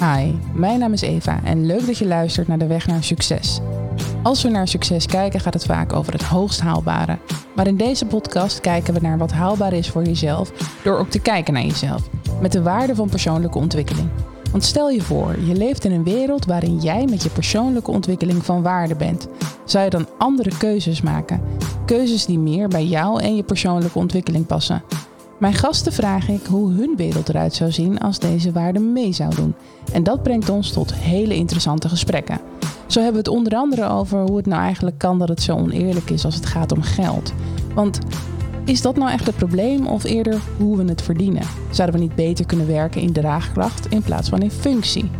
Hi, mijn naam is Eva en leuk dat je luistert naar de weg naar succes. Als we naar succes kijken, gaat het vaak over het hoogst haalbare. Maar in deze podcast kijken we naar wat haalbaar is voor jezelf door ook te kijken naar jezelf, met de waarde van persoonlijke ontwikkeling. Want stel je voor, je leeft in een wereld waarin jij met je persoonlijke ontwikkeling van waarde bent. Zou je dan andere keuzes maken? Keuzes die meer bij jou en je persoonlijke ontwikkeling passen. Mijn gasten vraag ik hoe hun wereld eruit zou zien als deze waarden mee zou doen. En dat brengt ons tot hele interessante gesprekken. Zo hebben we het onder andere over hoe het nou eigenlijk kan dat het zo oneerlijk is als het gaat om geld. Want is dat nou echt het probleem of eerder hoe we het verdienen? Zouden we niet beter kunnen werken in draagkracht in plaats van in functie?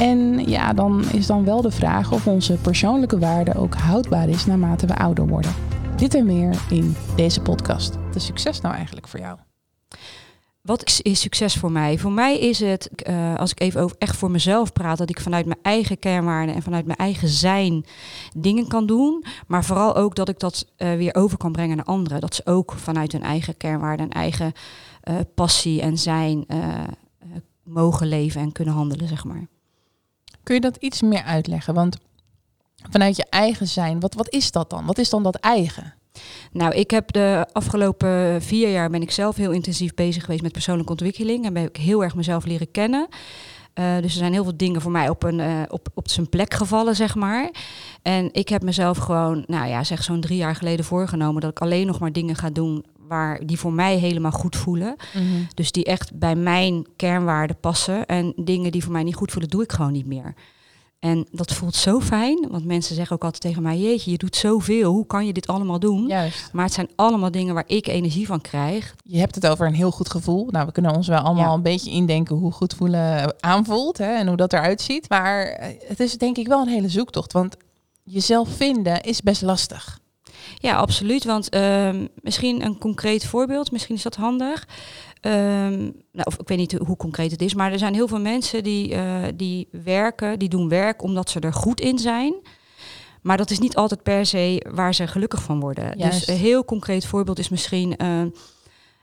En ja, dan is dan wel de vraag of onze persoonlijke waarde ook houdbaar is naarmate we ouder worden. Dit en meer in deze podcast. Wat is succes nou eigenlijk voor jou? Wat is succes voor mij? Voor mij is het, uh, als ik even over echt voor mezelf praat, dat ik vanuit mijn eigen kernwaarden en vanuit mijn eigen zijn dingen kan doen. Maar vooral ook dat ik dat uh, weer over kan brengen naar anderen. Dat ze ook vanuit hun eigen kernwaarden en eigen uh, passie en zijn mogen leven en kunnen handelen, zeg maar. Kun je dat iets meer uitleggen? Want vanuit je eigen zijn, wat, wat is dat dan? Wat is dan dat eigen? Nou, ik heb de afgelopen vier jaar ben ik zelf heel intensief bezig geweest met persoonlijke ontwikkeling en ben ik heel erg mezelf leren kennen. Uh, dus er zijn heel veel dingen voor mij op, een, uh, op, op zijn plek gevallen, zeg maar. En ik heb mezelf gewoon, nou ja, zeg zo'n drie jaar geleden voorgenomen dat ik alleen nog maar dingen ga doen waar die voor mij helemaal goed voelen. Mm -hmm. Dus die echt bij mijn kernwaarden passen. En dingen die voor mij niet goed voelen, doe ik gewoon niet meer. En dat voelt zo fijn, want mensen zeggen ook altijd tegen mij: Jeetje, je doet zoveel, hoe kan je dit allemaal doen? Juist. Maar het zijn allemaal dingen waar ik energie van krijg. Je hebt het over een heel goed gevoel. Nou, we kunnen ons wel allemaal ja. een beetje indenken hoe goed voelen aanvoelt hè, en hoe dat eruit ziet. Maar het is denk ik wel een hele zoektocht, want jezelf vinden is best lastig. Ja, absoluut. Want uh, misschien een concreet voorbeeld, misschien is dat handig. Um, nou, of ik weet niet hoe concreet het is, maar er zijn heel veel mensen die, uh, die werken, die doen werk omdat ze er goed in zijn. Maar dat is niet altijd per se waar ze gelukkig van worden. Juist. Dus een heel concreet voorbeeld is misschien. Uh,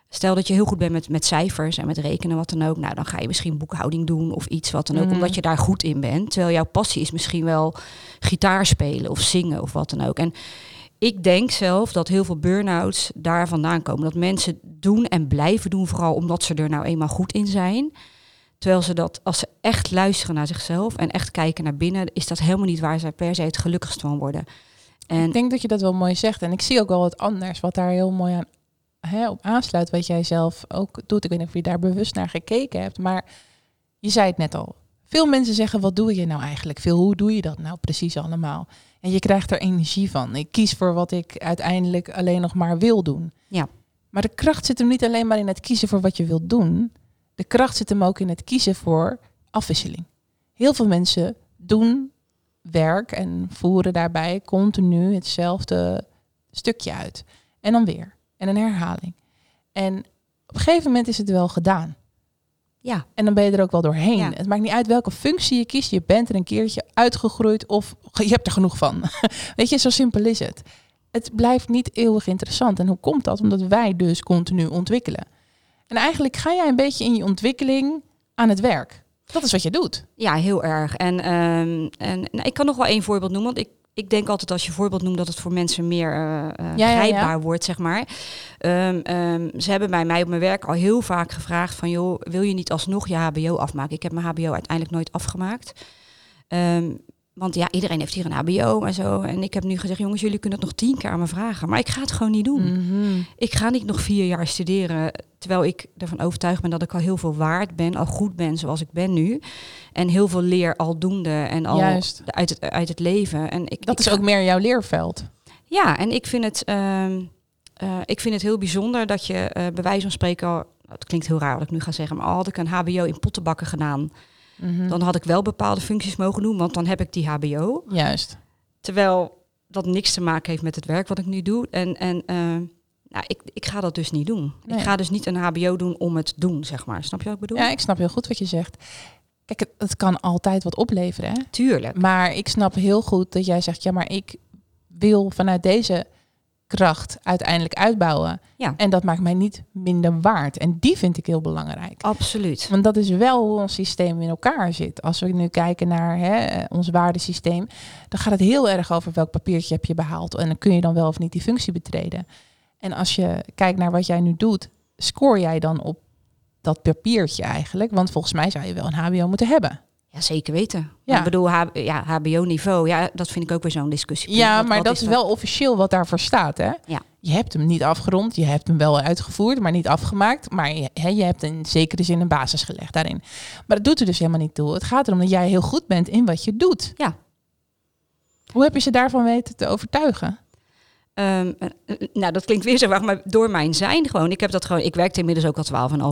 stel dat je heel goed bent met, met cijfers en met rekenen, wat dan ook. Nou, dan ga je misschien boekhouding doen of iets wat dan ook, Mhm. omdat je daar goed in bent. Terwijl jouw passie is misschien wel gitaar spelen of zingen of wat dan ook. En ik denk zelf dat heel veel burn-outs daar vandaan komen. Dat mensen doen en blijven doen, vooral omdat ze er nou eenmaal goed in zijn. Terwijl ze dat, als ze echt luisteren naar zichzelf en echt kijken naar binnen, is dat helemaal niet waar ze per se het gelukkigst van worden. En Ik denk dat je dat wel mooi zegt. En ik zie ook wel wat anders, wat daar heel mooi aan, hè, op aansluit, wat jij zelf ook doet. Ik weet niet of je daar bewust naar gekeken hebt, maar je zei het net al. Veel mensen zeggen, wat doe je nou eigenlijk? Veel, hoe doe je dat nou precies allemaal? En je krijgt er energie van. Ik kies voor wat ik uiteindelijk alleen nog maar wil doen. Ja. Maar de kracht zit hem niet alleen maar in het kiezen voor wat je wilt doen. De kracht zit hem ook in het kiezen voor afwisseling. Heel veel mensen doen werk en voeren daarbij continu hetzelfde stukje uit. En dan weer. En een herhaling. En op een gegeven moment is het wel gedaan. Ja, En dan ben je er ook wel doorheen. Ja. Het maakt niet uit welke functie je kiest. Je bent er een keertje uitgegroeid of je hebt er genoeg van. Weet je, zo simpel is het. Het blijft niet eeuwig interessant. En hoe komt dat? Omdat wij dus continu ontwikkelen. En eigenlijk ga jij een beetje in je ontwikkeling aan het werk. Dat is wat je doet. ja, heel erg. En, ehm, en nou, ik kan nog wel één voorbeeld noemen, want ik, ik denk altijd als je voorbeeld noemt dat het voor mensen meer Ja, ja, ja. grijpbaar wordt, zeg maar. Ehm, ehm, ze hebben bij mij op mijn werk al heel vaak gevraagd van, joh, wil je niet alsnog je HBO afmaken? Ik heb mijn HBO uiteindelijk nooit afgemaakt. Ehm, want ja, iedereen heeft hier een HBO en zo. En ik heb nu gezegd, jongens, jullie kunnen het nog tien keer aan me vragen. Maar ik ga het gewoon niet doen. Mhm. Ik ga niet nog vier jaar studeren, terwijl ik ervan overtuigd ben dat ik al heel veel waard ben, al goed ben zoals ik ben nu. En heel veel leer aldoende en al Juist. uit het, uit het leven. En ik, Dat ik is ga- ook meer jouw leerveld. Ja, en ik vind het, ehm, eh, ik vind het heel bijzonder dat je eh, bij wijze van spreken, al, het klinkt heel raar wat ik nu ga zeggen, maar al had ik een HBO in pottenbakken gedaan, Mhm. dan had ik wel bepaalde functies mogen doen, want dan heb ik die HBO. Juist. Terwijl dat niks te maken heeft met het werk wat ik nu doe. En, en eh, nou, ik, ik ga dat dus niet doen. Nee. Ik ga dus niet een HBO doen om het te doen, zeg maar. Snap je wat ik bedoel? Ja, ik snap heel goed wat je zegt. Kijk, het, het kan altijd wat opleveren. Hè? Tuurlijk. Maar ik snap heel goed dat jij zegt, ja, maar ik wil vanuit deze kracht uiteindelijk uitbouwen. Ja. En dat maakt mij niet minder waard. En die vind ik heel belangrijk. Absoluut. Want dat is wel hoe ons systeem in elkaar zit. Als we nu kijken naar hè, ons waardesysteem, dan gaat het heel erg over welk papiertje heb je behaald. En dan kun je dan wel of niet die functie betreden. En als je kijkt naar wat jij nu doet, scoor jij dan op dat papiertje eigenlijk? Want volgens mij zou je wel een HBO moeten hebben. Ja, zeker weten. Ja. Ik bedoel, H- ja, HBO-niveau, ja, dat vind ik ook weer zo'n discussie. Ja, maar dat is wel officieel wat daarvoor staat, hè? Ja. Je hebt hem niet afgerond, je hebt hem wel uitgevoerd, maar niet afgemaakt. Maar je, hè, je hebt in zekere zin een basis gelegd daarin. Maar dat doet er dus helemaal niet toe. Het gaat erom dat jij heel goed bent in wat je doet. Ja. Hoe heb je ze daarvan weten te overtuigen? Ehm, eh, eh, nou, dat klinkt weer zo vaag, maar door mijn zijn gewoon. Ik heb dat gewoon. Ik werkte inmiddels ook al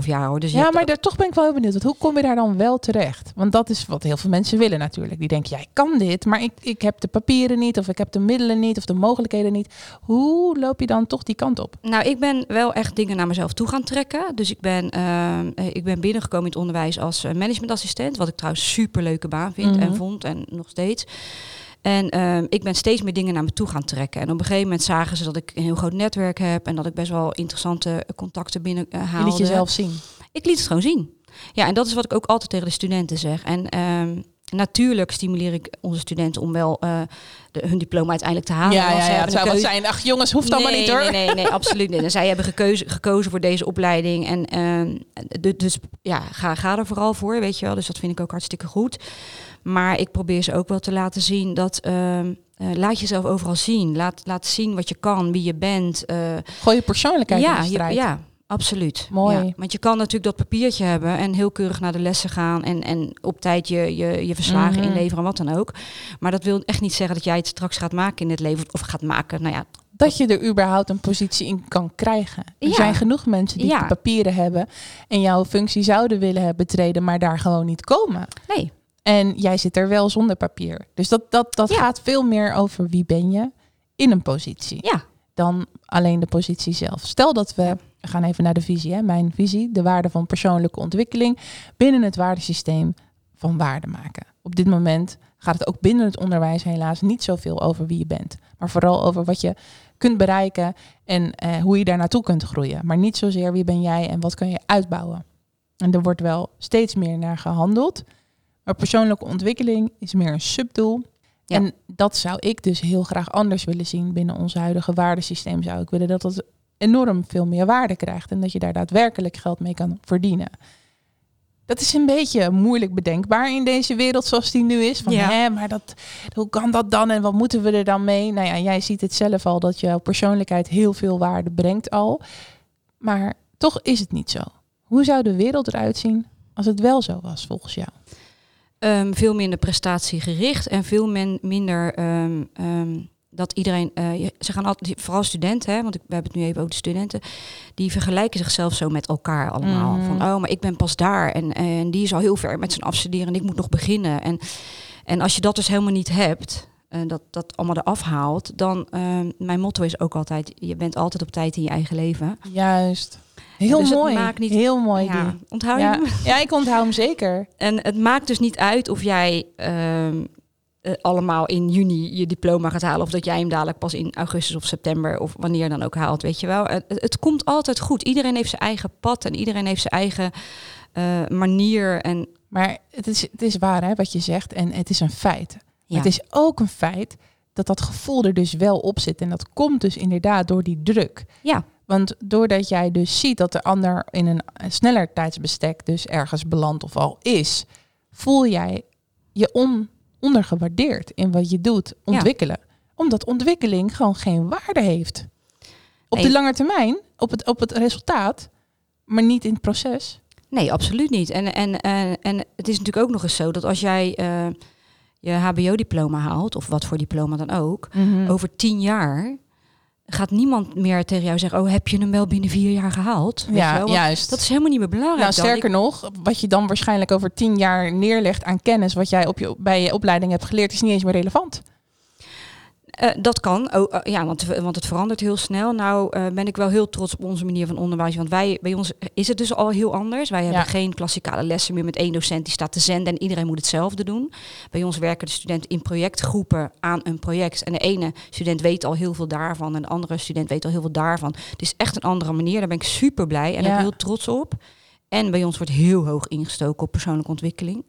12,5 jaar hoor. Dus ja, maar daar, toch ben ik wel heel benieuwd. want Hoe kom je daar dan wel terecht? Want dat is wat heel veel mensen willen natuurlijk. Die denken, ja, ik kan dit, maar ik, ik heb de papieren niet, of ik heb de middelen niet, of de mogelijkheden niet. Hoe loop je dan toch die kant op? Nou, ik ben wel echt dingen naar mezelf toe gaan trekken. Dus ik ben, ehm, eh, ik ben binnengekomen in het onderwijs als managementassistent. Wat ik trouwens super leuke baan vind Mhm. en vond en nog steeds. En ehm, ik ben steeds meer dingen naar me toe gaan trekken. En op een gegeven moment zagen ze dat ik een heel groot netwerk heb en dat ik best wel interessante contacten binnen uh, Je haalde. liet jezelf zien. Ik liet het gewoon zien. Ja, en dat is wat ik ook altijd tegen de studenten zeg. En ehm, natuurlijk stimuleer ik onze studenten om wel eh, de, hun diploma uiteindelijk te halen. ja, ja, ja, het zou wat zijn. Ach jongens, hoeft allemaal nee, niet hoor. Nee, nee, nee, absoluut niet. En zij hebben gekozen, gekozen voor deze opleiding. En ehm, du- dus ja, ga, ga er vooral voor, weet je wel. Dus dat vind ik ook hartstikke goed. Maar ik probeer ze ook wel te laten zien dat... ehm, eh, laat jezelf overal zien. Laat, laat zien wat je kan, wie je bent. eh, Gooi je persoonlijkheid in ja, de je- strijd. ja, absoluut. Mooi. Ja, want je kan natuurlijk dat papiertje hebben en heel keurig naar de lessen gaan en, en op tijd je, je, je verslagen Mhm. inleveren en wat dan ook. Maar dat wil echt niet zeggen dat jij het straks gaat maken in het leven of gaat maken. Nou ja, Dat je er überhaupt een positie in kan krijgen. Er Ja. zijn genoeg mensen die Ja. de papieren hebben en jouw functie zouden willen betreden, maar daar gewoon niet komen. nee. En jij zit er wel zonder papier. Dus dat, dat, dat gaat veel meer over wie ben je in een positie Ja, dan alleen de positie zelf. Stel dat we, we gaan even naar de visie, hè, mijn visie, de waarde van persoonlijke ontwikkeling binnen het waardesysteem van waarde maken. Op dit moment gaat het ook binnen het onderwijs helaas niet zoveel over wie je bent, maar vooral over wat je kunt bereiken en eh, hoe je daar naartoe kunt groeien. Maar niet zozeer wie ben jij en wat kun je uitbouwen. En er wordt wel steeds meer naar gehandeld. Maar persoonlijke ontwikkeling is meer een subdoel. Ja. En dat zou ik dus heel graag anders willen zien binnen ons huidige waardesysteem. Zou ik willen dat het enorm veel meer waarde krijgt en dat je daar daadwerkelijk geld mee kan verdienen. Dat is een beetje moeilijk bedenkbaar in deze wereld zoals die nu is. Van, Ja. hè, maar dat, hoe kan dat dan en wat moeten we er dan mee? Nou ja, jij ziet het zelf al dat jouw persoonlijkheid heel veel waarde brengt al. Maar toch is het niet zo. Hoe zou de wereld eruit zien als het wel zo was volgens jou? Ehm, veel minder prestatiegericht en veel men, minder ehm, ehm, dat iedereen, eh, ze gaan altijd, vooral studenten, hè, want ik, we hebben het nu even over de studenten, die vergelijken zichzelf zo met elkaar allemaal. Mhm. Van, oh, maar ik ben pas daar en, en die is al heel ver met zijn afstuderen en ik moet nog beginnen. En, en als je dat dus helemaal niet hebt, en dat, dat allemaal eraf haalt, dan, ehm, mijn motto is ook altijd, je bent altijd op tijd in je eigen leven. Juist. Heel Dus mooi. maakt niet- Heel mooi. ja, die. onthoud je Ja, hem? ja, ik onthoud hem zeker. En het maakt dus niet uit of jij eh, allemaal in juni je diploma gaat halen. Of dat jij hem dadelijk pas in augustus of september of wanneer dan ook haalt. Weet je wel. Het, het komt altijd goed. Iedereen heeft zijn eigen pad en iedereen heeft zijn eigen eh, manier. En Maar het is, het is waar hè, wat je zegt en het is een feit. ja, Het is ook een feit dat dat gevoel er dus wel op zit. En dat komt dus inderdaad door die druk. ja, Want doordat jij dus ziet dat de ander in een sneller tijdsbestek dus ergens belandt of al is, voel jij je on, ondergewaardeerd in wat je doet, ontwikkelen. Omdat ontwikkeling gewoon geen waarde heeft. Op Nee. de lange termijn, op het, op het resultaat, maar niet in het proces. nee, absoluut niet. En, en, en, en het is natuurlijk ook nog eens zo dat als jij eh, je HBO-diploma haalt, of wat voor diploma dan ook, over tien jaar gaat niemand meer tegen jou zeggen: Oh, heb je hem wel binnen vier jaar gehaald? Weet je Ja, juist. Dat is helemaal niet meer belangrijk. nou, dan. sterker nog, wat je dan waarschijnlijk over tien jaar neerlegt aan kennis, wat jij op je, bij je opleiding hebt geleerd, is niet eens meer relevant. Uh, dat kan, oh, uh, ja, want, want het verandert heel snel. Nou uh, ben ik wel heel trots op onze manier van onderwijs. Want wij, bij ons is het dus al heel anders. Wij hebben geen klassikale lessen meer met één docent die staat te zenden en iedereen moet hetzelfde doen. Bij ons werken de studenten in projectgroepen aan een project. En de ene student weet al heel veel daarvan en de andere student weet al heel veel daarvan. Het is echt een andere manier. Daar ben ik super blij en ja. ook heel trots op. En bij ons wordt heel hoog ingestoken op persoonlijke ontwikkeling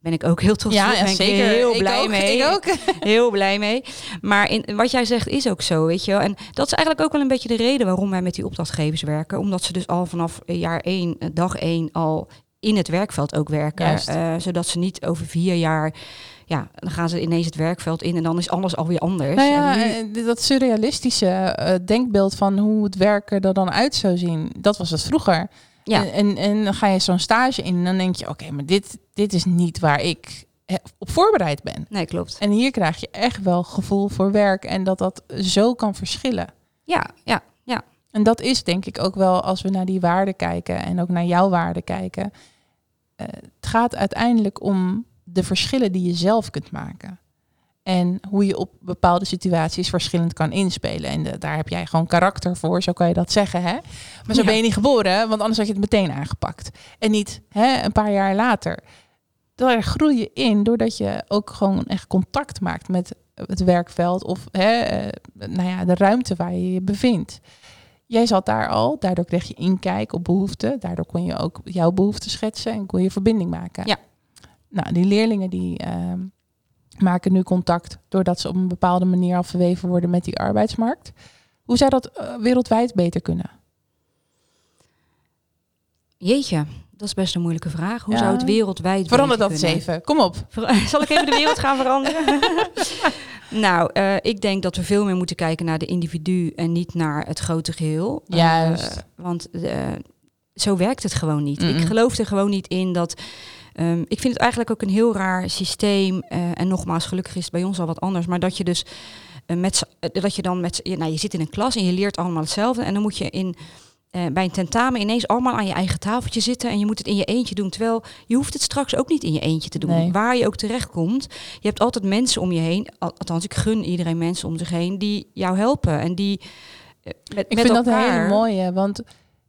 ben ik ook heel trots ja, op. Ben zeker. Ik heel blij ik ook, mee. Ik ook. heel blij mee. Maar in, wat jij zegt is ook zo, weet je wel. En dat is eigenlijk ook wel een beetje de reden waarom wij met die opdrachtgevers werken. Omdat ze dus al vanaf jaar één, dag één, al in het werkveld ook werken. Uh, zodat ze niet over vier jaar ja, dan gaan ze ineens het werkveld in en dan is alles alweer anders. Nou ja, nu... dat surrealistische uh, denkbeeld van hoe het werken er dan uit zou zien, dat was het vroeger. Ja. En, en, en dan ga je zo'n stage in en dan denk je, oké, maar dit, dit is niet waar ik op voorbereid ben. Nee, klopt. En hier krijg je echt wel gevoel voor werk en dat dat zo kan verschillen. Ja, ja, ja. En dat is denk ik ook wel als we naar die waarden kijken en ook naar jouw waarden kijken. Uh, het gaat uiteindelijk om de verschillen die je zelf kunt maken. En hoe je op bepaalde situaties verschillend kan inspelen. En de, daar heb jij gewoon karakter voor, zo kan je dat zeggen. Hè? Maar zo Ja. ben je niet geboren, want anders had je het meteen aangepakt. En niet hè, een paar jaar later. Daar groei je in doordat je ook gewoon echt contact maakt met het werkveld of hè, eh, nou ja, de ruimte waar je je bevindt. Jij zat daar al, daardoor kreeg je inkijk op behoeften. Daardoor kon je ook jouw behoeften schetsen en kon je verbinding maken. Ja. Nou, die leerlingen die ehm, maken nu contact doordat ze op een bepaalde manier al verweven worden met die arbeidsmarkt. Hoe zou dat eh, wereldwijd beter kunnen? Jeetje, dat is best een moeilijke vraag. Hoe Ja. zou het wereldwijd Verander dat eens even. Kom op. Zal ik even de wereld gaan veranderen? nou, eh, ik denk dat we veel meer moeten kijken naar de individu en niet naar het grote geheel. Eh, Juist. want zo werkt het gewoon niet. Ik geloof er gewoon niet in dat. Ehm, ik vind het eigenlijk ook een heel raar systeem. eh, en nogmaals, gelukkig is het bij ons al wat anders. Maar dat je dus eh, met eh, dat je dan met nou, je zit in een klas en je leert allemaal hetzelfde. En dan moet je in bij een tentamen ineens allemaal aan je eigen tafeltje zitten en je moet het in je eentje doen. Terwijl je hoeft het straks ook niet in je eentje te doen. Nee. Waar je ook terecht komt, je hebt altijd mensen om je heen. al- Althans, ik gun iedereen mensen om zich heen die jou helpen en die met, Ik met vind dat een hele mooie, want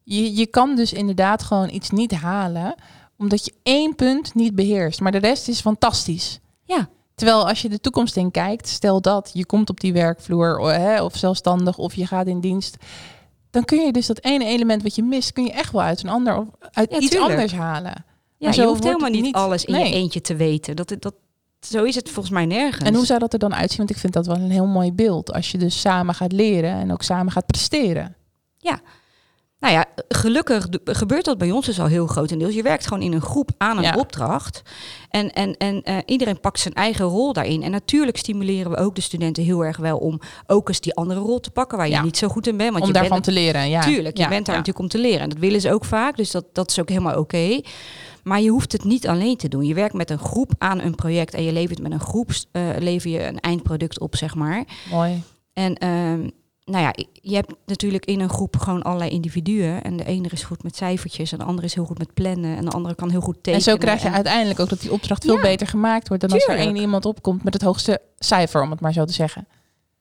je, je kan dus inderdaad gewoon iets niet halen, omdat je één punt niet beheerst. Maar de rest is fantastisch. Ja. Terwijl als je de toekomst in kijkt, stel dat je komt op die werkvloer hè, of zelfstandig of je gaat in dienst, dan kun je dus dat ene element wat je mist, kun je echt wel uit een ander of uit Ja, iets tuurlijk. anders halen. Ja, zo je hoeft helemaal niet, niet. alles in Nee. je eentje te weten. Dat, dat, zo is het volgens mij nergens. En hoe zou dat er dan uitzien? Want ik vind dat wel een heel mooi beeld. Als je dus samen gaat leren en ook samen gaat presteren. Nou ja, gelukkig gebeurt dat bij ons dus al heel grotendeels. Je werkt gewoon in een groep aan een Ja. opdracht. En, en, en eh, iedereen pakt zijn eigen rol daarin. En natuurlijk stimuleren we ook de studenten heel erg wel om ook eens die andere rol te pakken waar je niet zo goed in bent. Want om je daarvan bent, te leren. Ja. Tuurlijk, je Ja, bent daar natuurlijk om te leren. En dat willen ze ook vaak, dus dat, dat is ook helemaal oké. Maar je hoeft het niet alleen te doen. Je werkt met een groep aan een project en je levert met een groep eh, lever je een eindproduct op, zeg maar. Mooi. En ehm, nou ja, je hebt natuurlijk in een groep gewoon allerlei individuen. En de ene is goed met cijfertjes en de andere is heel goed met plannen. En de andere kan heel goed tekenen. En zo krijg je En- uiteindelijk ook dat die opdracht veel Ja. beter gemaakt wordt dan als er één iemand opkomt met het hoogste cijfer, om het maar zo te zeggen.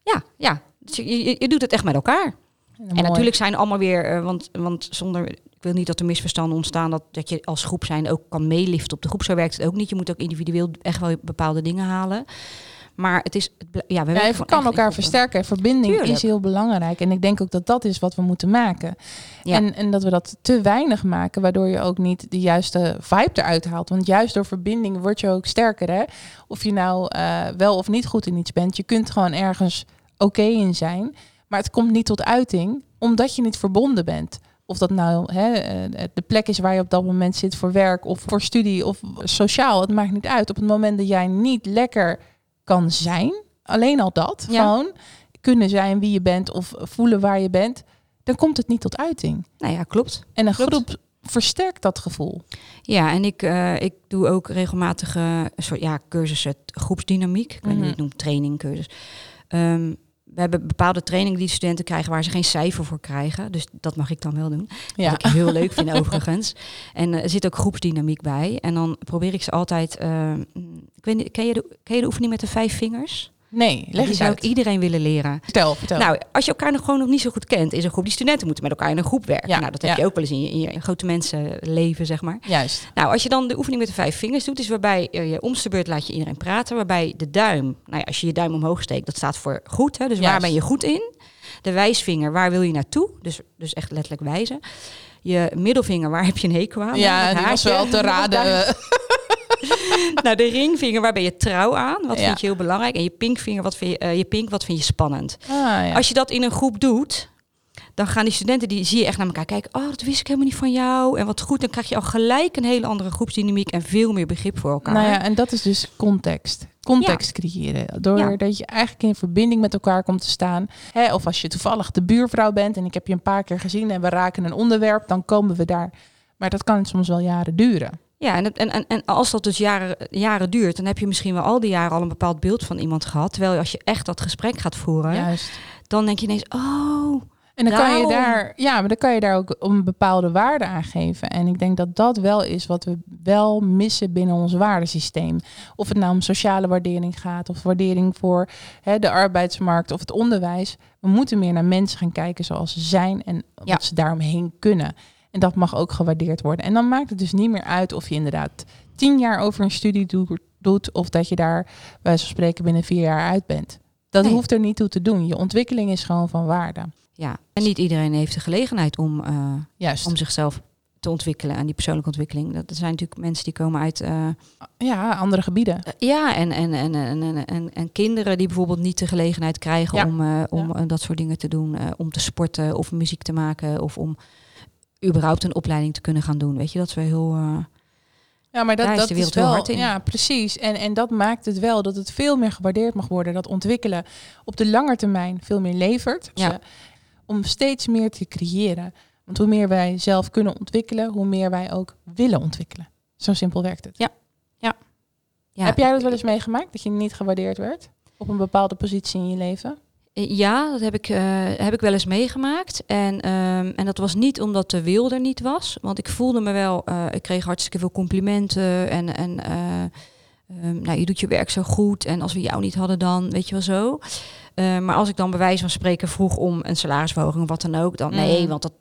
Ja, ja. Dus je, je, je doet het echt met elkaar. En natuurlijk zijn allemaal weer, eh, want, want zonder, ik wil niet dat er misverstanden ontstaan dat, dat je als groep zijn ook kan meeliften op de groep. Zo werkt het ook niet. Je moet ook individueel echt wel bepaalde dingen halen. Maar het is, het, ja, we Ja, kan elkaar versterken. Verbinding Tuurlijk. is heel belangrijk. En ik denk ook dat dat is wat we moeten maken. Ja. En, en dat we dat te weinig maken, waardoor je ook niet de juiste vibe eruit haalt. Want juist door verbinding word je ook sterker. Hè? Of je nou eh, wel of niet goed in iets bent. Je kunt gewoon ergens oké in zijn. Maar het komt niet tot uiting, omdat je niet verbonden bent. Of dat nou hè, eh, de plek is waar je op dat moment zit voor werk of voor studie of sociaal. Het maakt niet uit. Op het moment dat jij niet lekker kan zijn, alleen al dat, Ja. gewoon kunnen zijn wie je bent of voelen waar je bent, dan komt het niet tot uiting. Nou ja, klopt. En een Klopt. groep versterkt dat gevoel. Ja, en ik, eh, ik doe ook regelmatig een soort ja, cursussen groepsdynamiek. Ik weet niet hoe je het noemt, training, cursus. Ehm, we hebben bepaalde trainingen die studenten krijgen waar ze geen cijfer voor krijgen. Dus dat mag ik dan wel doen. Ja. Wat ik heel leuk vind overigens. En eh, er zit ook groepsdynamiek bij. En dan probeer ik ze altijd... eh, ik weet niet, ken je, de, ken je de oefening met de vijf vingers? Nee, leg die zou uit. ik iedereen willen leren. Vertel, vertel. Nou, als je elkaar nog gewoon nog niet zo goed kent, is een groep die studenten moeten met elkaar in een groep werken. Ja, Nou, dat heb ja. je ook wel eens in je, in je grote mensenleven, zeg maar. Juist. Nou, als je dan de oefening met de vijf vingers doet, is waarbij eh, je omste beurt laat je iedereen praten, waarbij de duim, nou ja, als je je duim omhoog steekt, dat staat voor goed, hè, dus waar ben je goed in? De wijsvinger, waar wil je naartoe? Dus, dus echt letterlijk wijzen. Je middelvinger, waar heb je een hekel aan? Ja, die was wel te raden. Nou, de ringvinger, waar ben je trouw aan? Wat Ja. vind je heel belangrijk? En je pinkvinger, wat vind je, eh, je pink, wat vind je spannend? Ah, ja. Als je dat in een groep doet, dan gaan die studenten, die zie je echt naar elkaar kijken. Oh, dat wist ik helemaal niet van jou. En wat goed, dan krijg je al gelijk een hele andere groepsdynamiek en veel meer begrip voor elkaar. Nou ja, en dat is dus context. Context creëren. Doordat je eigenlijk in verbinding met elkaar komt te staan. Hè, of als je toevallig de buurvrouw bent en ik heb je een paar keer gezien en we raken een onderwerp, dan komen we daar. Maar dat kan soms wel jaren duren. Ja, en, en, en, en als dat dus jaren, jaren duurt, dan heb je misschien wel al die jaren al een bepaald beeld van iemand gehad. Terwijl als je echt dat gesprek gaat voeren, Juist. dan denk je ineens, oh, En dan kan je daar, ja, maar dan kan je daar ook een bepaalde waarde aan geven. En ik denk dat dat wel is wat we wel missen binnen ons waardesysteem. Of het nou om sociale waardering gaat, of waardering voor hè, de arbeidsmarkt of het onderwijs. We moeten meer naar mensen gaan kijken zoals ze zijn en Ja. wat ze daaromheen kunnen. En dat mag ook gewaardeerd worden. En dan maakt het dus niet meer uit of je inderdaad tien jaar over een studie doet, of dat je daar bij wijze van spreken binnen vier jaar uit bent. Dat Nee. hoeft er niet toe te doen. Je ontwikkeling is gewoon van waarde. ja. En niet iedereen heeft de gelegenheid om, eh, Juist. om zichzelf te ontwikkelen en die persoonlijke ontwikkeling. Dat zijn natuurlijk mensen die komen uit eh, Ja, andere gebieden. Eh, Ja, en, en, en, en, en, en, en kinderen die bijvoorbeeld niet de gelegenheid krijgen Ja. om, om Ja. dat soort dingen te doen. om te sporten of muziek te maken of om überhaupt een opleiding te kunnen gaan doen. Weet je, dat is wel heel... eh, Ja, maar dat, Daar dat is wel, ja, precies. En, en dat maakt het wel dat het veel meer gewaardeerd mag worden. Dat ontwikkelen op de lange termijn veel meer levert. Ja. Ze- om steeds meer te creëren. Want hoe meer wij zelf kunnen ontwikkelen, hoe meer wij ook willen ontwikkelen. Zo simpel werkt het. ja, Heb jij dat wel eens meegemaakt? Dat je niet gewaardeerd werd op een bepaalde positie in je leven? Ja, dat heb ik, eh, heb ik wel eens meegemaakt. En, ehm, en dat was niet omdat de wil er niet was. Want ik voelde me wel, eh, ik kreeg hartstikke veel complimenten. En, en eh, ehm, nou, je doet je werk zo goed. En als we jou niet hadden dan, weet je wel zo. Eh, maar als ik dan bij wijze van spreken vroeg om een salarisverhoging of wat dan ook. Dan nee, Mm. want dat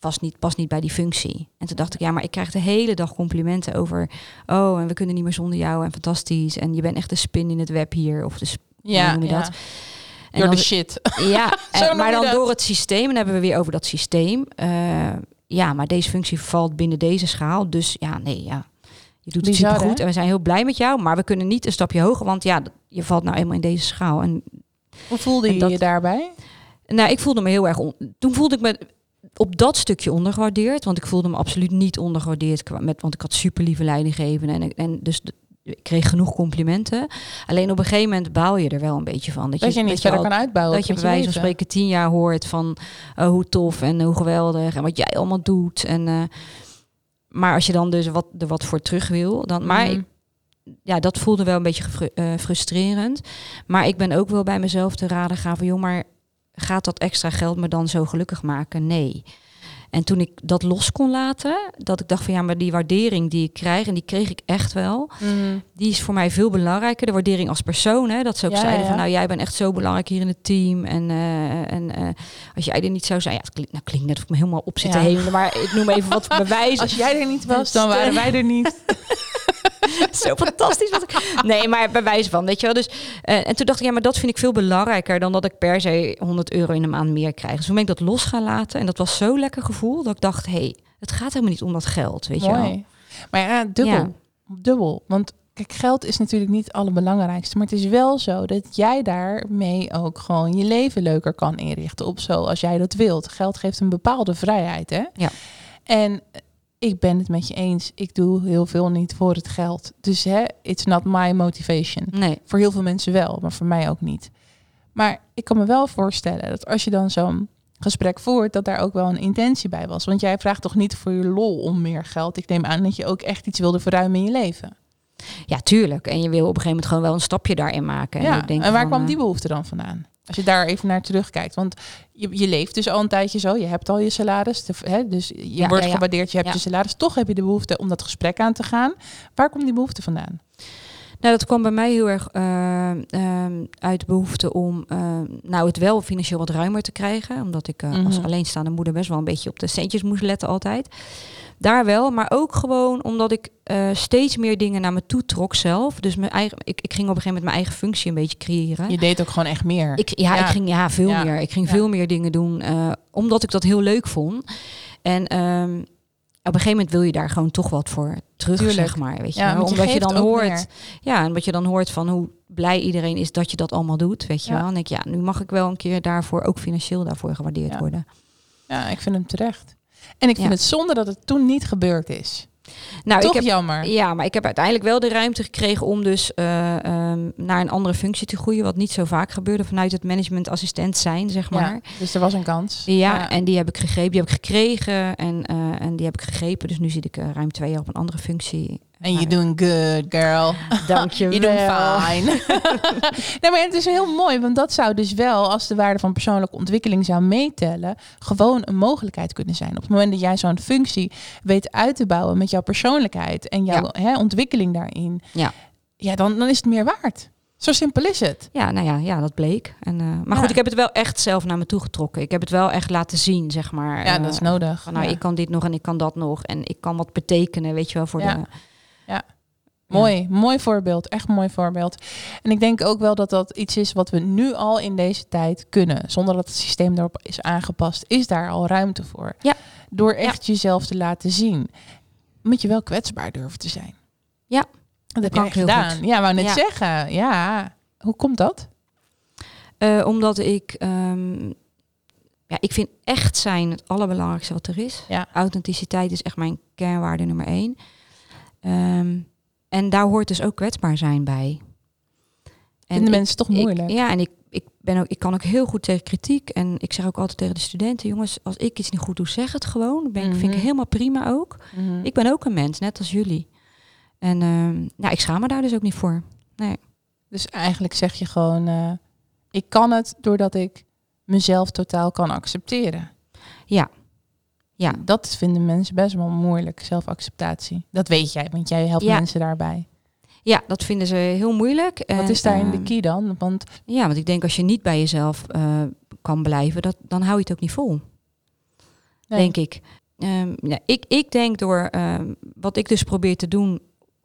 was niet, past niet bij die functie. En toen dacht ik, ja, maar ik krijg de hele dag complimenten over... Oh, en we kunnen niet meer zonder jou en fantastisch. En je bent echt de spin in het web hier. Of de Ja, hoe noem je ja. dat? En You're dan- the shit. ja, en- maar dan dat. door het systeem, en dan hebben we weer over dat systeem. Eh, ja, maar deze functie valt binnen deze schaal. Dus ja, nee, ja. Je doet het supergoed hè? en we zijn heel blij met jou. Maar we kunnen niet een stapje hoger, want ja, je valt nou eenmaal in deze schaal. En Hoe voelde En je dat- je daarbij? nou, ik voelde me heel erg... On Toen voelde ik me op dat stukje ondergewaardeerd. Want ik voelde me absoluut niet ondergewaardeerd. Met, want ik had super lieve leidinggevenden. En, en dus de- ik kreeg genoeg complimenten. Alleen op een gegeven moment baal je er wel een beetje van. Dat je niet dat verder al- kan uitbouwen. dat je bij wijze van spreken tien jaar hoort van oh, hoe tof en hoe geweldig en wat jij allemaal doet. En, eh, maar als je dan dus wat, er wat voor terug wil, dan. Maar Mhm. ik, ja, dat voelde wel een beetje gefru- eh, frustrerend. Maar ik ben ook wel bij mezelf te raden gaan van joh, maar gaat dat extra geld me dan zo gelukkig maken? Nee. En toen ik dat los kon laten, dat ik dacht van ja, maar die waardering die ik krijg, en die kreeg ik echt wel, Mhm. die is voor mij veel belangrijker. De waardering als persoon. Hè? Dat ze ook Ja, zeiden ja. van nou, jij bent echt zo belangrijk hier in het team. En, eh, en eh, als jij er niet zou zijn, ja, het klinkt, nou, klinkt net of ik me helemaal op zit te hemelen. Maar ik noem even wat bewijzen. Als jij er niet was, dan waren wij er niet. zo fantastisch. Wat ik... Nee, maar bij wijze van, weet je wel. Dus, eh, en toen dacht ik, ja, maar dat vind ik veel belangrijker dan dat ik per se 100 euro in de maand meer krijg. Dus toen ben ik dat los gaan laten. En dat was zo'n lekker gevoel dat ik dacht, hé, hey, het gaat helemaal niet om dat geld, weet je wel. Maar ja, dubbel. Ja. Dubbel. Want kijk, geld is natuurlijk niet het allerbelangrijkste. Maar het is wel zo dat jij daarmee ook gewoon je leven leuker kan inrichten. Op zoals jij dat wilt. Geld geeft een bepaalde vrijheid, hè? Ja. En ik ben het met je eens. Ik doe heel veel niet voor het geld. Dus hè, it's not my motivation. Nee, Voor heel veel mensen wel, maar voor mij ook niet. Maar ik kan me wel voorstellen dat als je dan zo'n gesprek voert, dat daar ook wel een intentie bij was. Want jij vraagt toch niet voor je lol om meer geld? Ik neem aan dat je ook echt iets wilde verruimen in je leven. ja, tuurlijk. En je wil op een gegeven moment gewoon wel een stapje daarin maken. ja, ik denk en waar van, kwam eh, die behoefte dan vandaan? Als je daar even naar terugkijkt. Want je, je leeft dus al een tijdje zo. Je hebt al je salaris. de- hè, dus je Ja, wordt ja, ja. gewaardeerd. Je hebt je salaris. Toch heb je de behoefte om dat gesprek aan te gaan. Waar komt die behoefte vandaan? Nou, dat kwam bij mij heel erg uh, uit de behoefte om uh, nou, het wel financieel wat ruimer te krijgen. Omdat ik mm -hmm. als alleenstaande moeder best wel een beetje op de centjes moest letten altijd. Daar wel, maar ook gewoon omdat ik steeds meer dingen naar me toe trok zelf. Dus mijn eigen, ik, ik ging op een gegeven moment mijn eigen functie een beetje creëren. Je deed ook gewoon echt meer. Ik, ja, ja. ik ging ja, veel ja. meer. Ik ging ja. veel meer dingen doen, omdat ik dat heel leuk vond. En um, op een gegeven moment wil je daar gewoon toch wat voor terug, Tuurlijk. zeg maar. Weet je Ja, je Omdat je dan hoort, meer. ja, en wat je dan hoort van hoe blij iedereen is dat je dat allemaal doet, weet je Ja. wel. En denk ik, ja, nu mag ik wel een keer daarvoor ook financieel daarvoor gewaardeerd Ja. worden. Ja, ik vind hem terecht. En ik vind het zonde dat het toen niet gebeurd is. Nou, Toch ik heb, jammer. Ja, maar ik heb uiteindelijk wel de ruimte gekregen om dus eh, ehm, naar een andere functie te groeien, wat niet zo vaak gebeurde vanuit het managementassistent zijn, zeg maar. Ja, dus er was een kans. Ja, en die heb ik gegrepen, die heb ik gekregen en, eh, en die heb ik gegrepen. Dus nu zit ik eh, ruim twee jaar op een andere functie. En je doing good, girl. Dank je Je doet fine. nee, maar het is heel mooi, want dat zou dus wel, als de waarde van persoonlijke ontwikkeling zou meetellen, gewoon een mogelijkheid kunnen zijn. Op het moment dat jij zo'n functie weet uit te bouwen met jouw persoonlijkheid en jouw hè, ontwikkeling daarin, Ja. ja dan, dan is het meer waard. Zo simpel is het. Ja, nou ja, ja dat bleek. En, eh, maar Ja. goed, ik heb het wel echt zelf naar me toe getrokken. Ik heb het wel echt laten zien, zeg maar. Ja, eh, dat is nodig. Van, nou, Ja. ik kan dit nog en ik kan dat nog. En ik kan wat betekenen, weet je wel, voor Ja. de... Mooi, mooi voorbeeld. Echt mooi voorbeeld. En ik denk ook wel dat dat iets is wat we nu al in deze tijd kunnen. Zonder dat het systeem erop is aangepast, is daar al ruimte voor. Ja. Door echt jezelf te laten zien. Moet je wel kwetsbaar durven te zijn. Ja, Dat heb ik heel gedaan. goed. Ja, wou net Ja. zeggen. Ja. Hoe komt dat? Eh, omdat ik... ehm, ja, ik vind echt zijn het allerbelangrijkste wat er is. Ja. Authenticiteit is echt mijn kernwaarde nummer één. Ehm, en daar hoort dus ook kwetsbaar zijn bij. En ik- mensen toch ik- moeilijk? ja, en ik, ik, ben ook, ik kan ook heel goed tegen kritiek. En ik zeg ook altijd tegen de studenten... jongens, als ik iets niet goed doe, zeg het gewoon. Ben ik, vind ik Mhm. helemaal prima ook. Mhm. Ik ben ook een mens, net als jullie. En ehm, nou, ik schaam me daar dus ook niet voor. Nee. Dus eigenlijk zeg je gewoon, eh, ik kan het doordat ik mezelf totaal kan accepteren. Ja. Ja. Dat vinden mensen best wel moeilijk, zelfacceptatie. Dat weet jij, want jij helpt Ja. mensen daarbij. ja, dat vinden ze heel moeilijk. Wat En, is daarin de ehm, key dan? Want Ja, want ik denk als je niet bij jezelf eh, kan blijven, dat, dan hou je het ook niet vol. nee, denk ik. Ehm, ja, ik. Ik denk door ehm, wat ik dus probeer te doen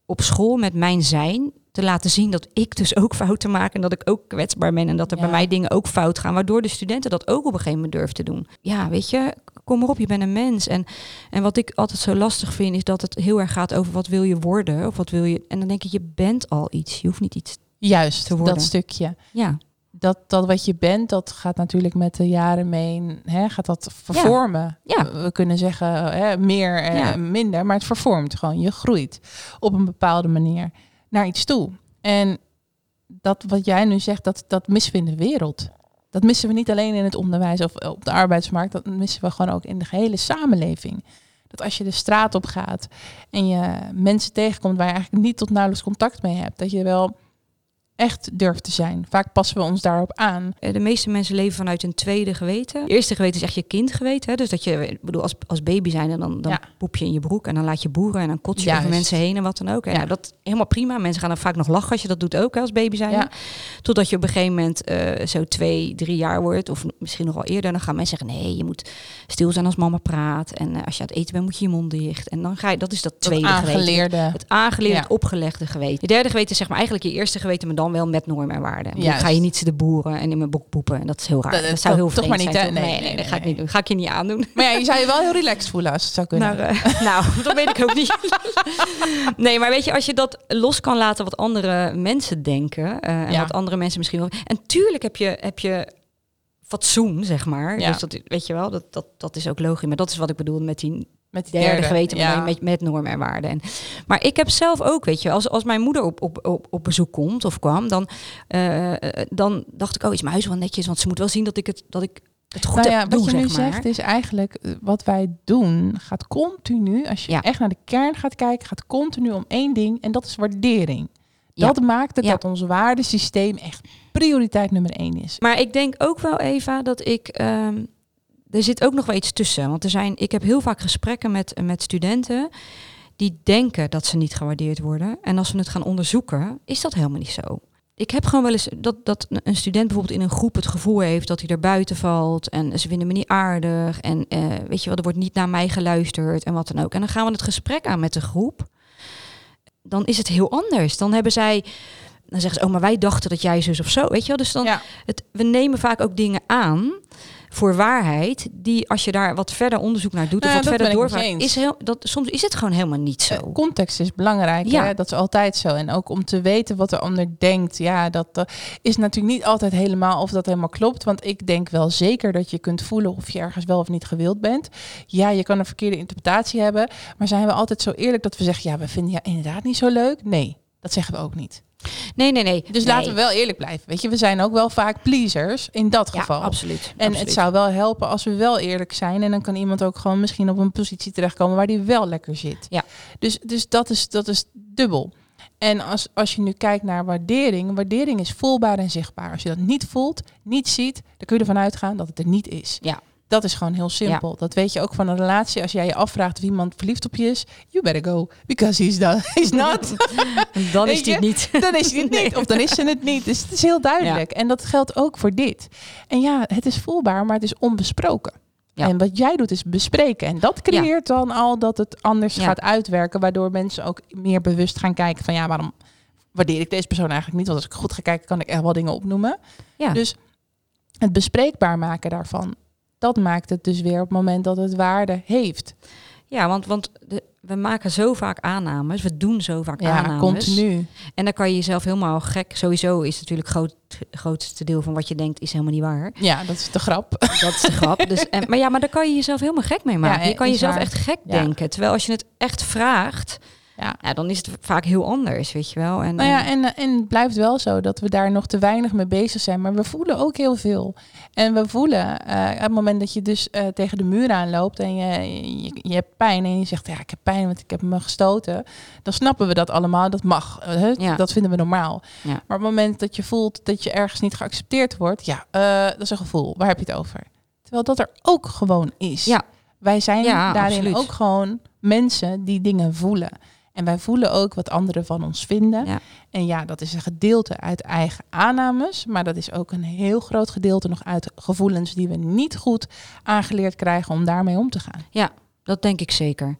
op school met mijn zijn, te laten zien dat ik dus ook fouten maak en dat ik ook kwetsbaar ben en dat er Ja. bij mij dingen ook fout gaan, waardoor de studenten dat ook op een gegeven moment durven te doen. Ja, weet je, kom maar op, je bent een mens. En, en wat ik altijd zo lastig vind, is dat het heel erg gaat over wat wil je worden of wat wil je. En dan denk ik, je bent al iets. Je hoeft niet iets. juist te worden. dat stukje. Ja, Dat, dat wat je bent, dat gaat natuurlijk met de jaren mee, hè, gaat dat vervormen. Ja. We, we kunnen zeggen hè, meer en Ja. minder, maar het vervormt gewoon. Je groeit op een bepaalde manier naar iets toe. En dat wat jij nu zegt, dat, dat missen we in de wereld. Dat missen we niet alleen in het onderwijs of op de arbeidsmarkt, dat missen we gewoon ook in de gehele samenleving. Dat als je de straat op gaat en je mensen tegenkomt waar je eigenlijk niet tot nauwelijks contact mee hebt, dat je wel echt durft te zijn. Vaak passen we ons daarop aan. Eh, De meeste mensen leven vanuit een tweede geweten. Eerste geweten is echt je kind geweten. Hè? Dus dat je, bedoel, als, als baby zijn, dan, dan Ja. poep je in je broek en dan laat je boeren en dan kots je Juist. over mensen heen en wat dan ook. En Ja. nou, dat helemaal prima. Mensen gaan dan vaak nog lachen als je dat doet ook hè, als baby zijn. Ja. Totdat je op een gegeven moment eh, zo twee, drie jaar wordt, of misschien nog wel eerder, dan gaan mensen zeggen: nee, je moet stil zijn als mama praat. En eh, als je aan het eten bent, moet je je mond dicht. En dan ga je, dat is dat Dat tweede geweten. aangeleerde. Het aangeleerd, Ja. het opgelegde geweten. Je derde geweten is zeg maar eigenlijk je eerste geweten, maar dan wel met normen en waarden. Ik. Ga je niet zitten boeren en in mijn boek poepen. En dat is heel raar. Dat- Dat, dat zou heel toch maar niet, zijn. toch? Nee, Nee, nee, nee, dat ga ik niet doen. Ga ik je niet aandoen. Maar ja, je zou je wel heel relaxed voelen als het zou kunnen. Maar, eh, nou, dat weet ik ook niet. nee, maar weet je, als je dat los kan laten wat andere mensen denken. eh, en wat andere mensen misschien wel. En tuurlijk heb je, heb je fatsoen, zeg maar. Ja. Dus dat weet je wel, dat, dat, dat is ook logisch. Maar dat is wat ik bedoel met die Met die derde, geweten, maar ja. met, met normen en waarden. En, maar ik heb zelf ook, weet je, als, als mijn moeder op, op, op, op bezoek komt of kwam, dan, eh, eh, dan dacht ik, oh, is mijn huis wel netjes, want ze moet wel zien dat ik het, dat ik het goed Nou heb, ja, doe, wat je nu maar. zegt is eigenlijk eh, wat wij doen gaat continu, als je Ja. echt naar de kern gaat kijken, gaat continu om één ding en dat is waardering. Ja. Dat maakt het Ja. dat ons waardesysteem echt prioriteit nummer één is. Maar ik denk ook wel, Eva, dat ik. ehm, er zit ook nog wel iets tussen. Want er zijn, ik heb heel vaak gesprekken met, met studenten. die denken dat ze niet gewaardeerd worden. En als we het gaan onderzoeken, is dat helemaal niet zo. Ik heb gewoon wel eens dat, dat een student bijvoorbeeld in een groep het gevoel heeft dat hij er buiten valt. En ze vinden me niet aardig. En eh, weet je wel, er wordt niet naar mij geluisterd en wat dan ook. En dan gaan we het gesprek aan met de groep. Dan is het heel anders. Dan hebben zij. Dan zeggen ze, oh, maar wij dachten dat jij zus of zo. Weet je wel? Dus dan, Ja. het, we nemen vaak ook dingen aan voor waarheid, die als je daar wat verder onderzoek naar doet Nou of ja, wat verder eens. is heel, dat, soms is het gewoon helemaal niet zo. Eh, Context is belangrijk, Ja. hè? dat is altijd zo. En ook om te weten wat de ander denkt, ja, dat is natuurlijk niet altijd helemaal of dat helemaal klopt. Want ik denk wel zeker dat je kunt voelen of je ergens wel of niet gewild bent. Ja, je kan een verkeerde interpretatie hebben, maar zijn we altijd zo eerlijk dat we zeggen, ja, we vinden je inderdaad niet zo leuk? Nee, dat zeggen we ook niet. Nee, nee, nee. Dus Nee. laten we wel eerlijk blijven. Weet je, we zijn ook wel vaak pleasers in dat Ja, geval. absoluut. En absoluut. het zou wel helpen als we wel eerlijk zijn. En dan kan iemand ook gewoon misschien op een positie terechtkomen waar die wel lekker zit. Ja. Dus, dus dat, is, dat is dubbel. En als, als je nu kijkt naar waardering, waardering is voelbaar en zichtbaar. Als je dat niet voelt, niet ziet, dan kun je ervan uitgaan dat het er niet is. Ja. Dat is gewoon heel simpel. Dat weet je ook van een relatie. Als jij je afvraagt of iemand verliefd op je is, you better go. Because he's, not. he's not. dan is het niet. Dan is hij het niet. Of dan is ze het niet. Dus het is heel duidelijk. En dat geldt ook voor dit. En ja, het is voelbaar, maar het is onbesproken. Ja. En wat jij doet is bespreken. En dat creëert dan al dat het anders Ja. gaat uitwerken. Waardoor mensen ook meer bewust gaan kijken van ja, waarom waardeer ik deze persoon eigenlijk niet? Want als ik goed ga kijken, kan ik echt wel dingen opnoemen. Ja. Dus het bespreekbaar maken daarvan, dat maakt het dus weer op het moment dat het waarde heeft. Ja, want, want de, we maken zo vaak aannames. We doen zo vaak Ja, aannames. continu. En dan kan je jezelf helemaal gek. Sowieso is natuurlijk groot, grootste deel van wat je denkt is helemaal niet waar. Ja, dat is de grap. Dat is de grap. Dus, en, maar ja, maar daar kan je jezelf helemaal gek mee maken. Ja, je kan jezelf waar. echt gek Ja. denken. Terwijl als je het echt vraagt, Ja. ja, dan is het vaak heel anders, weet je wel. En, Nou ja, en- en, eh, en het blijft wel zo dat we daar nog te weinig mee bezig zijn. Maar we voelen ook heel veel. En we voelen eh, op het moment dat je dus eh, tegen de muur aanloopt en je, je, je hebt pijn en je zegt, ja, ik heb pijn, want ik heb me gestoten. Dan snappen we dat allemaal. Dat mag. hè? Ja. Dat vinden we normaal. Ja. Maar op het moment dat je voelt dat je ergens niet geaccepteerd wordt, ja, dat is een gevoel. Waar heb je het over? Terwijl dat er ook gewoon is. Ja. Wij zijn daarin absoluut. ook gewoon mensen die dingen voelen. En wij voelen ook wat anderen van ons vinden. Ja. En ja, dat is een gedeelte uit eigen aannames, maar dat is ook een heel groot gedeelte nog uit gevoelens die we niet goed aangeleerd krijgen om daarmee om te gaan. dat denk ik zeker.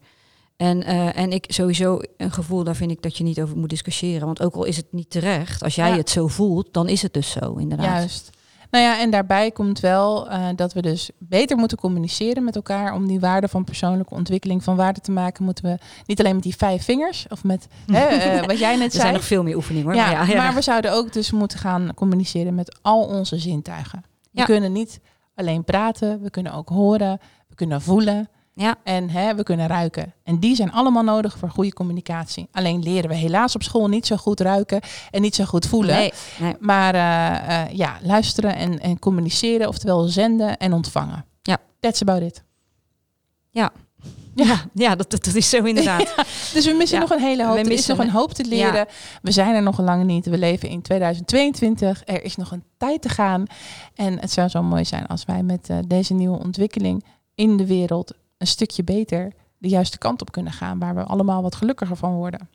En, eh, en ik sowieso een gevoel, daar vind ik dat je niet over moet discussiëren. Want ook al is het niet terecht, als jij Ja. het zo voelt, dan is het dus zo, inderdaad. Juist. Nou ja, en daarbij komt wel eh, dat we dus beter moeten communiceren met elkaar om die waarde van persoonlijke ontwikkeling van waarde te maken. Moeten we niet alleen met die vijf vingers of met hè, eh, wat jij net Er zei. zijn nog veel meer oefeningen hoor. Ja, maar, ja, ja. maar we zouden ook dus moeten gaan communiceren met al onze zintuigen. We kunnen niet alleen praten, we kunnen ook horen, we kunnen voelen Ja. en hè, we kunnen ruiken. En die zijn allemaal nodig voor goede communicatie. Alleen leren we helaas op school niet zo goed ruiken en niet zo goed voelen. Nee, nee. Maar eh, eh, ja, luisteren en, en communiceren, oftewel zenden en ontvangen. Ja. That's about it. Ja. Ja, ja dat, dat, is zo inderdaad. Dus we missen Ja, nog een hele hoop. we Er is missen nog een een- hoop te leren. We zijn er nog lang niet. We leven in 2022. Er is nog een tijd te gaan. En het zou zo mooi zijn als wij met eh, deze nieuwe ontwikkeling in de wereld een stukje beter de juiste kant op kunnen gaan. Waar we allemaal wat gelukkiger van worden.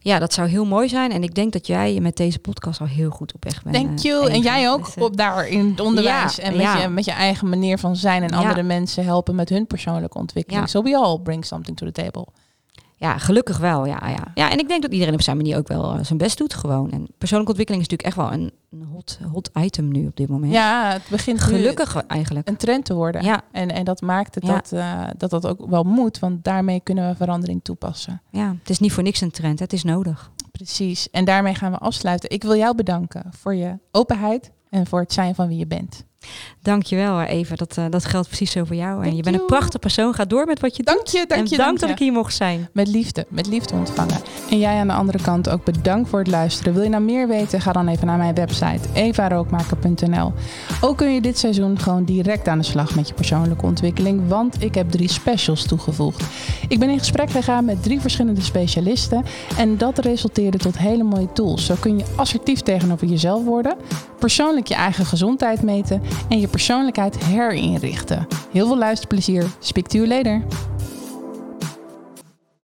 Ja, dat zou heel mooi zijn. En ik denk dat jij met deze podcast al heel goed op weg bent. Thank eh, you. En jij ook Dus, eh, op daar in het onderwijs. Ja, en met, ja. je, met je eigen manier van zijn en Ja. andere mensen helpen met hun persoonlijke ontwikkeling. So we all bring something to the table. Ja, gelukkig wel. Ja, ja. ja, en ik denk dat iedereen op zijn manier ook wel eh, zijn best doet gewoon. En persoonlijke ontwikkeling is natuurlijk echt wel een, een hot, hot item nu op dit moment. Ja, het begint nu Gelukkig eigenlijk. een trend te worden. Ja, En, en dat maakt het Ja. dat, eh, dat dat ook wel moet, want daarmee kunnen we verandering toepassen. ja, het is niet voor niks een trend. hè. Het is nodig. Precies. En daarmee gaan we afsluiten. Ik wil jou bedanken voor je openheid en voor het zijn van wie je bent. Dankjewel eh, Eva. Dat, eh, dat geldt precies zo voor jou. En je bent een prachtig persoon. Ga door met wat je Dank doet. je, dank je, dank dank dat je. ik hier mocht zijn. Met liefde, met liefde ontvangen. En jij aan de andere kant ook bedankt voor het luisteren. Wil je nou meer weten? Ga dan even naar mijn website evarookmaker.nl. Ook kun je dit seizoen gewoon direct aan de slag met je persoonlijke ontwikkeling, want ik heb drie specials toegevoegd. Ik ben in gesprek gegaan met drie verschillende specialisten en dat resulteerde tot hele mooie tools. Zo kun je assertief tegenover jezelf worden, persoonlijk je eigen gezondheid meten en je persoonlijkheid herinrichten. Heel veel luisterplezier. Speak to you later.